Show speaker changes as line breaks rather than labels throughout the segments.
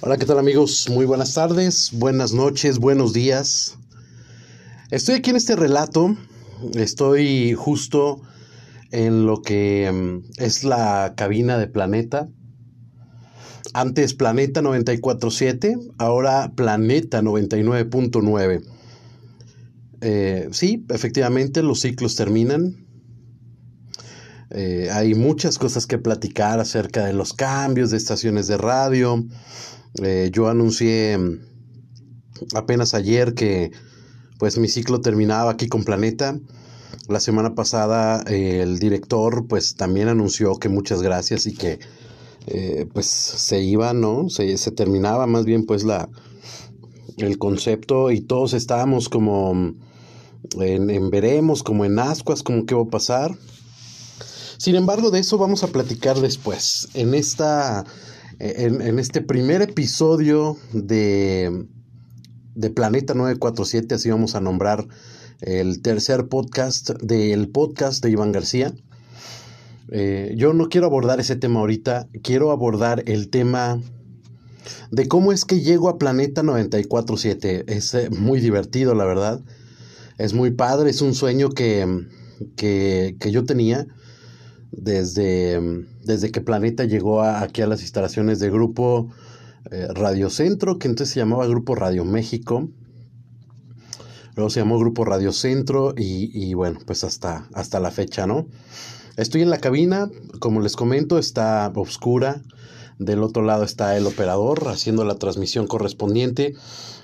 Hola, ¿qué tal amigos? Muy buenas tardes, buenas noches, buenos días. Estoy aquí en este relato, estoy justo en lo que mm, es la cabina de Planeta. Antes Planeta 94.7, ahora Planeta 99.9. Eh, sí, efectivamente los ciclos terminan. Eh, hay muchas cosas que platicar acerca de los cambios de estaciones de radio. Eh, yo anuncié mm, apenas ayer que pues mi ciclo terminaba aquí con Planeta. La semana pasada el director pues también anunció que muchas gracias y que pues se iba, ¿no? Se, se terminaba más bien pues la, el concepto y todos estábamos como mm, en, veremos, como en ascuas, como qué va a pasar. Sin embargo, de eso vamos a platicar después. En esta. En, este primer episodio de, de Planeta 947, así vamos a nombrar el tercer podcast del podcast de Iván García. Eh, yo no quiero abordar ese tema ahorita, quiero abordar el tema de cómo es que llego a Planeta 947. Es eh, muy divertido, la verdad es muy padre, es un sueño que, que, yo tenía desde, desde que Planeta llegó aquí a las instalaciones de Grupo eh, Radio Centro, que entonces se llamaba Grupo Radio México. Luego se llamó Grupo Radio Centro y, y bueno, pues hasta, hasta la fecha, ¿no? Estoy en la cabina, como les comento, está oscura. Del otro lado está el operador haciendo la transmisión correspondiente.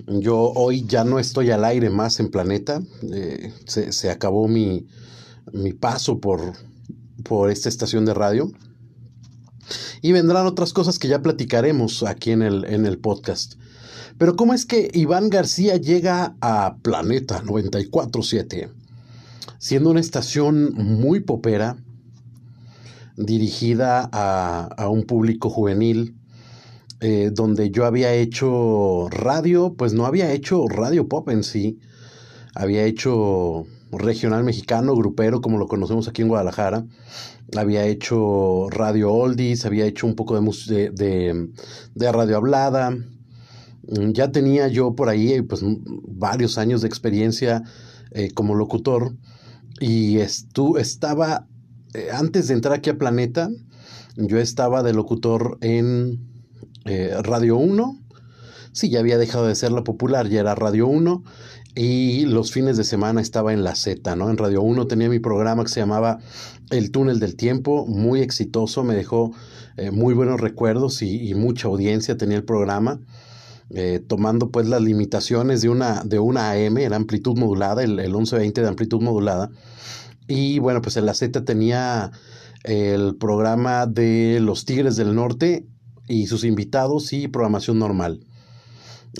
Yo hoy ya no estoy al aire más en Planeta. Eh, se, acabó mi, mi paso por, por esta estación de radio. Y vendrán otras cosas que ya platicaremos aquí en el, en el podcast. Pero ¿cómo es que Iván García llega a Planeta 947? Siendo una estación muy popera, dirigida a, un público juvenil, eh, donde yo había hecho radio, pues no había hecho radio pop en sí, había hecho regional mexicano, grupero, como lo conocemos aquí en Guadalajara, había hecho radio oldies, había hecho un poco de, de, de radio hablada, ya tenía yo por ahí pues varios años de experiencia eh, como locutor y estu estaba eh, antes de entrar aquí a Planeta, yo estaba de locutor en eh, Radio 1. Sí, ya había dejado de ser la popular, ya era Radio 1. Y los fines de semana estaba en la Z, ¿no? En Radio 1 tenía mi programa que se llamaba El Túnel del Tiempo, muy exitoso, me dejó eh, muy buenos recuerdos y, mucha audiencia tenía el programa. tomando pues las limitaciones de una, de una AM, era amplitud modulada, el, el 1120 de amplitud modulada, y bueno, pues en la Z tenía el programa de los Tigres del Norte y sus invitados y programación normal.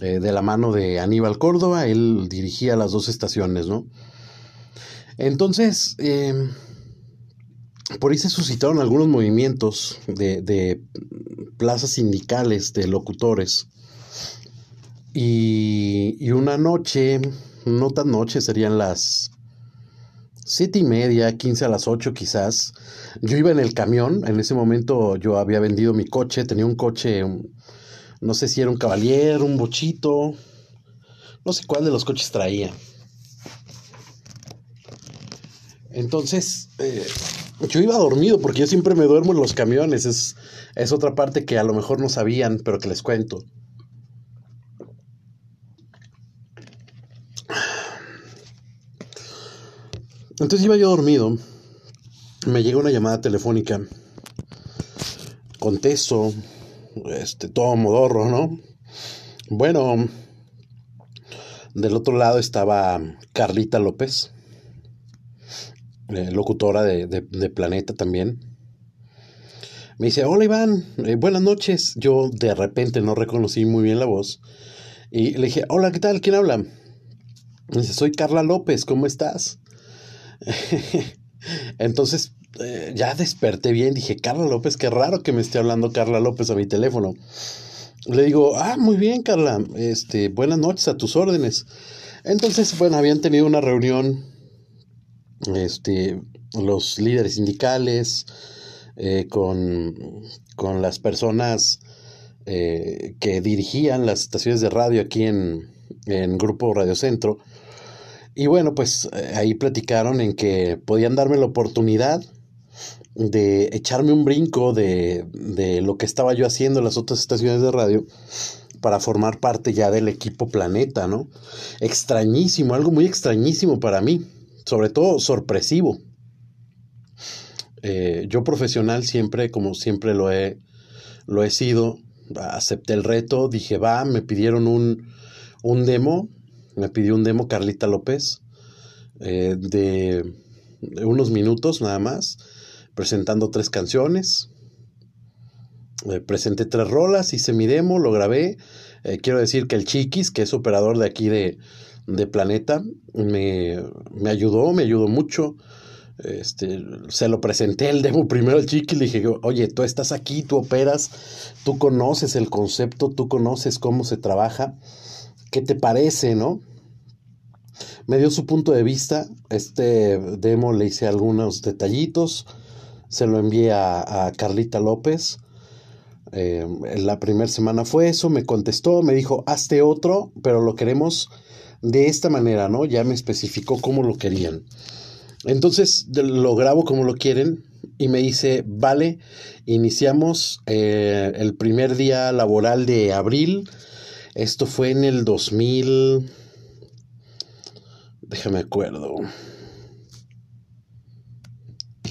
Eh, de la mano de Aníbal Córdoba, él dirigía las dos estaciones, ¿no? Entonces, em, por ahí se suscitaron algunos movimientos de, de plazas sindicales de locutores. Y, y, una noche, no tan noche, serían las siete y media, quince a las ocho quizás. Yo iba en el camión, en ese momento yo había vendido mi coche, tenía un coche, no sé si era un Cavalier, un Bochito, no sé cuál de los coches traía. Entonces, eh, yo iba dormido porque yo siempre me duermo en los camiones, es, es otra parte que a lo mejor no sabían, pero que les cuento. Entonces iba yo dormido, me llega una llamada telefónica, contesto, este, todo modorro, ¿no? Bueno, del otro lado estaba Carlita López, eh, locutora de, Planeta también. Me dice, hola Iván, eh, buenas noches. Yo de repente no reconocí muy bien la voz. Y le dije, hola, ¿qué tal? ¿Quién habla? Me dice, soy Carla López, ¿cómo estás? Entonces eh, ya desperté bien, dije, Carla López, qué raro que me esté hablando Carla López a mi teléfono. Le digo, ah, muy bien, Carla, este, buenas noches, a tus órdenes. Entonces, bueno, habían tenido una reunión, este, los líderes sindicales, eh, con, con las personas eh, que dirigían las estaciones de radio aquí en, en Grupo Radio Centro. Y bueno, pues ahí platicaron en que podían darme la oportunidad de echarme un brinco de, de lo que estaba yo haciendo en las otras estaciones de radio para formar parte ya del equipo Planeta, ¿no? Extrañísimo, algo muy extrañísimo para mí, sobre todo sorpresivo. Eh, yo profesional siempre, como siempre lo he, lo he sido, acepté el reto, dije, va, me pidieron un, un demo, me pidió un demo Carlita López eh, de, unos minutos nada más, presentando tres canciones. Eh, presenté tres rolas, hice mi demo, lo grabé. Eh, quiero decir que el Chiquis, que es operador de aquí de, de Planeta, me, me, ayudó, me ayudó mucho. Este, se lo presenté el demo primero al Chiquis, le dije, oye, tú estás aquí, tú operas, tú conoces el concepto, tú conoces cómo se trabaja ¿qué te parece, no? Me dio su punto de vista, este demo le hice algunos detallitos, se lo envié a, Carlita López, eh, la primera semana fue eso, me contestó, me dijo, hazte otro, pero lo queremos de esta manera, ¿no? Ya me especificó cómo lo querían. Entonces lo grabo como lo quieren y me dice, vale, iniciamos eh, el primer día laboral de abril esto fue en el 2000... Déjame acuerdo.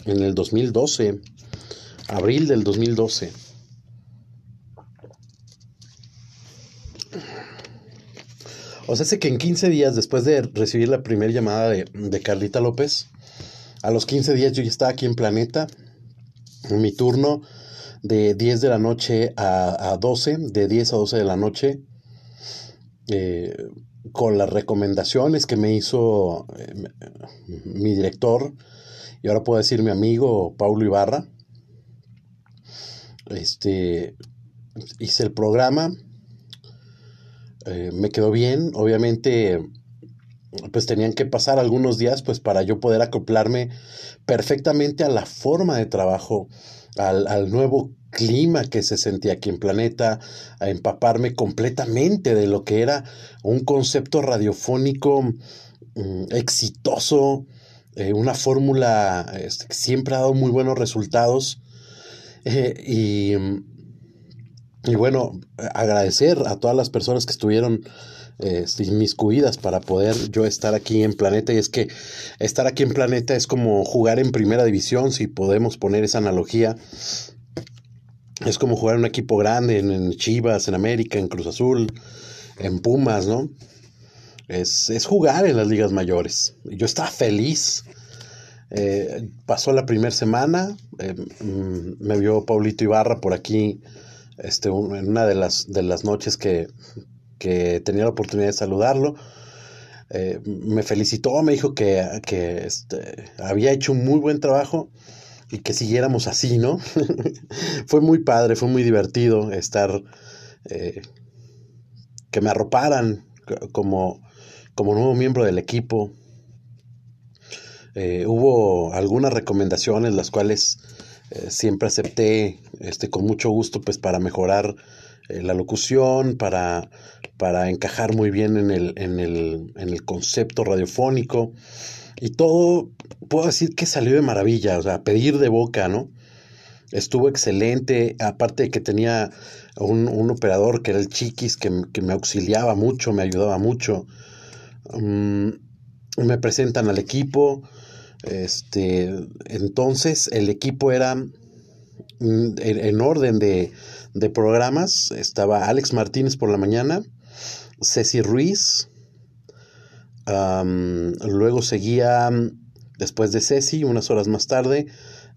En el 2012. Abril del 2012. O sea, sé que en 15 días después de recibir la primera llamada de, de, Carlita López, a los 15 días yo ya estaba aquí en Planeta, en mi turno de 10 de la noche a, a 12, de 10 a 12 de la noche, eh, con las recomendaciones que me hizo eh, mi director, y ahora puedo decir mi amigo Paulo Ibarra, este, hice el programa, eh, me quedó bien, obviamente pues tenían que pasar algunos días pues para yo poder acoplarme perfectamente a la forma de trabajo, al, al nuevo clima que se sentía aquí en Planeta, a empaparme completamente de lo que era un concepto radiofónico mm, exitoso, eh, una fórmula este, que siempre ha dado muy buenos resultados. Eh, y, bueno, agradecer a todas las personas que estuvieron eh, inmiscuidas para poder yo estar aquí en Planeta. Y es que estar aquí en Planeta es como jugar en primera división, si podemos poner esa analogía es como jugar en un equipo grande, en, Chivas, en América, en Cruz Azul, en Pumas, ¿no? Es, jugar en las ligas mayores. Yo estaba feliz. Eh, pasó la primera semana, eh, mm, me vio Paulito Ibarra por aquí este, en una de las, de las noches que, tenía la oportunidad de saludarlo. Eh, me felicitó, me dijo que, que este, había hecho un muy buen trabajo y que siguiéramos así, ¿no? fue muy padre, fue muy divertido estar, que me arroparan como, como nuevo miembro del equipo. Eh, hubo algunas recomendaciones, las cuales eh, siempre acepté este, con mucho gusto, pues para mejorar la locución, para, para encajar muy bien en el, en el, en el concepto radiofónico. Y todo, puedo decir que salió de maravilla, o sea, pedir de boca, ¿no? Estuvo excelente, aparte de que tenía un, operador que era el Chiquis, que, me auxiliaba mucho, me ayudaba mucho. Mm, me presentan al equipo, este, entonces el equipo era mm, en, orden de, de, programas, estaba Alex Martínez por la mañana, Ceci Ruiz, luego seguía, después de Ceci, unas horas más tarde,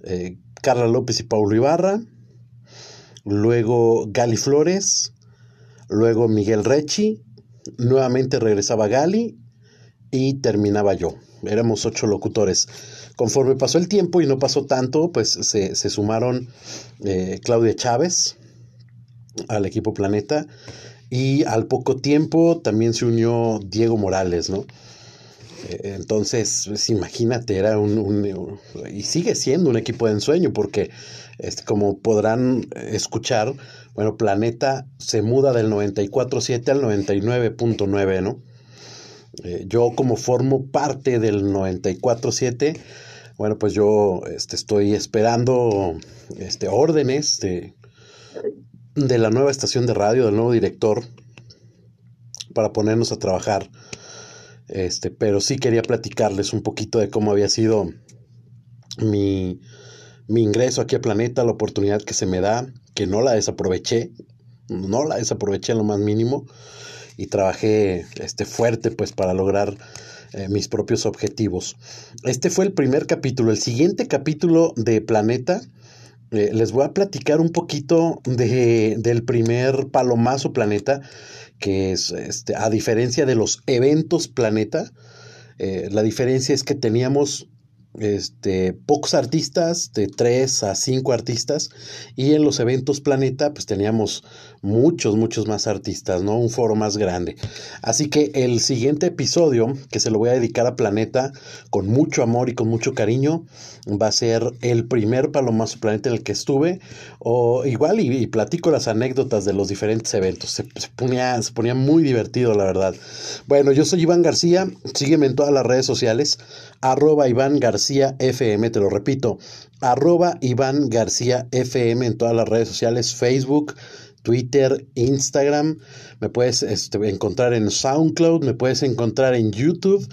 eh, Carla López y Paulo Ibarra. Luego Gali Flores. Luego Miguel Rechi. Nuevamente regresaba Gali. Y terminaba yo. Éramos ocho locutores. Conforme pasó el tiempo y no pasó tanto, pues se, sumaron eh, Claudia Chávez al equipo Planeta y al poco tiempo también se unió Diego Morales, ¿no? Eh, entonces, pues, imagínate, era un, y sigue siendo un equipo de ensueño, porque este, como podrán escuchar, bueno, Planeta se muda del 94.7 al 99.9, ¿no? Eh, yo como formo parte del 94.7, bueno, pues yo este, estoy esperando este, órdenes de, de la nueva estación de radio, del nuevo director, para ponernos a trabajar. Este, pero sí quería platicarles un poquito de cómo había sido mi, mi ingreso aquí a Planeta, la oportunidad que se me da, que no la desaproveché, no la desaproveché en lo más mínimo y trabajé este, fuerte pues para lograr eh, mis propios objetivos. Este fue el primer capítulo. El siguiente capítulo de Planeta eh, les voy a platicar un poquito de, del primer Palomazo Planeta, que es, este, a diferencia de los eventos Planeta, eh, la diferencia es que teníamos este, pocos artistas, de tres a cinco artistas, y en los eventos Planeta, pues teníamos muchos, muchos más artistas, ¿no? Un foro más grande. Así que el siguiente episodio, que se lo voy a dedicar a Planeta, con mucho amor y con mucho cariño, va a ser el primer Palomazo Planeta en el que estuve, o igual, y, platico las anécdotas de los diferentes eventos. Se, ponía, se ponía muy divertido, la verdad. Bueno, yo soy Iván García, sígueme en todas las redes sociales, arroba Iván García FM, te lo repito, arroba Iván García FM en todas las redes sociales, Facebook, Twitter, Instagram, me puedes este, encontrar en SoundCloud, me puedes encontrar en YouTube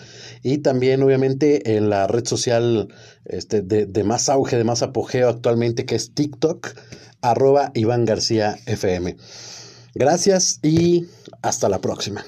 y también obviamente en la red social este, de, de más auge, de más apogeo actualmente que es TikTok, arroba Iván García FM. Gracias y hasta la próxima.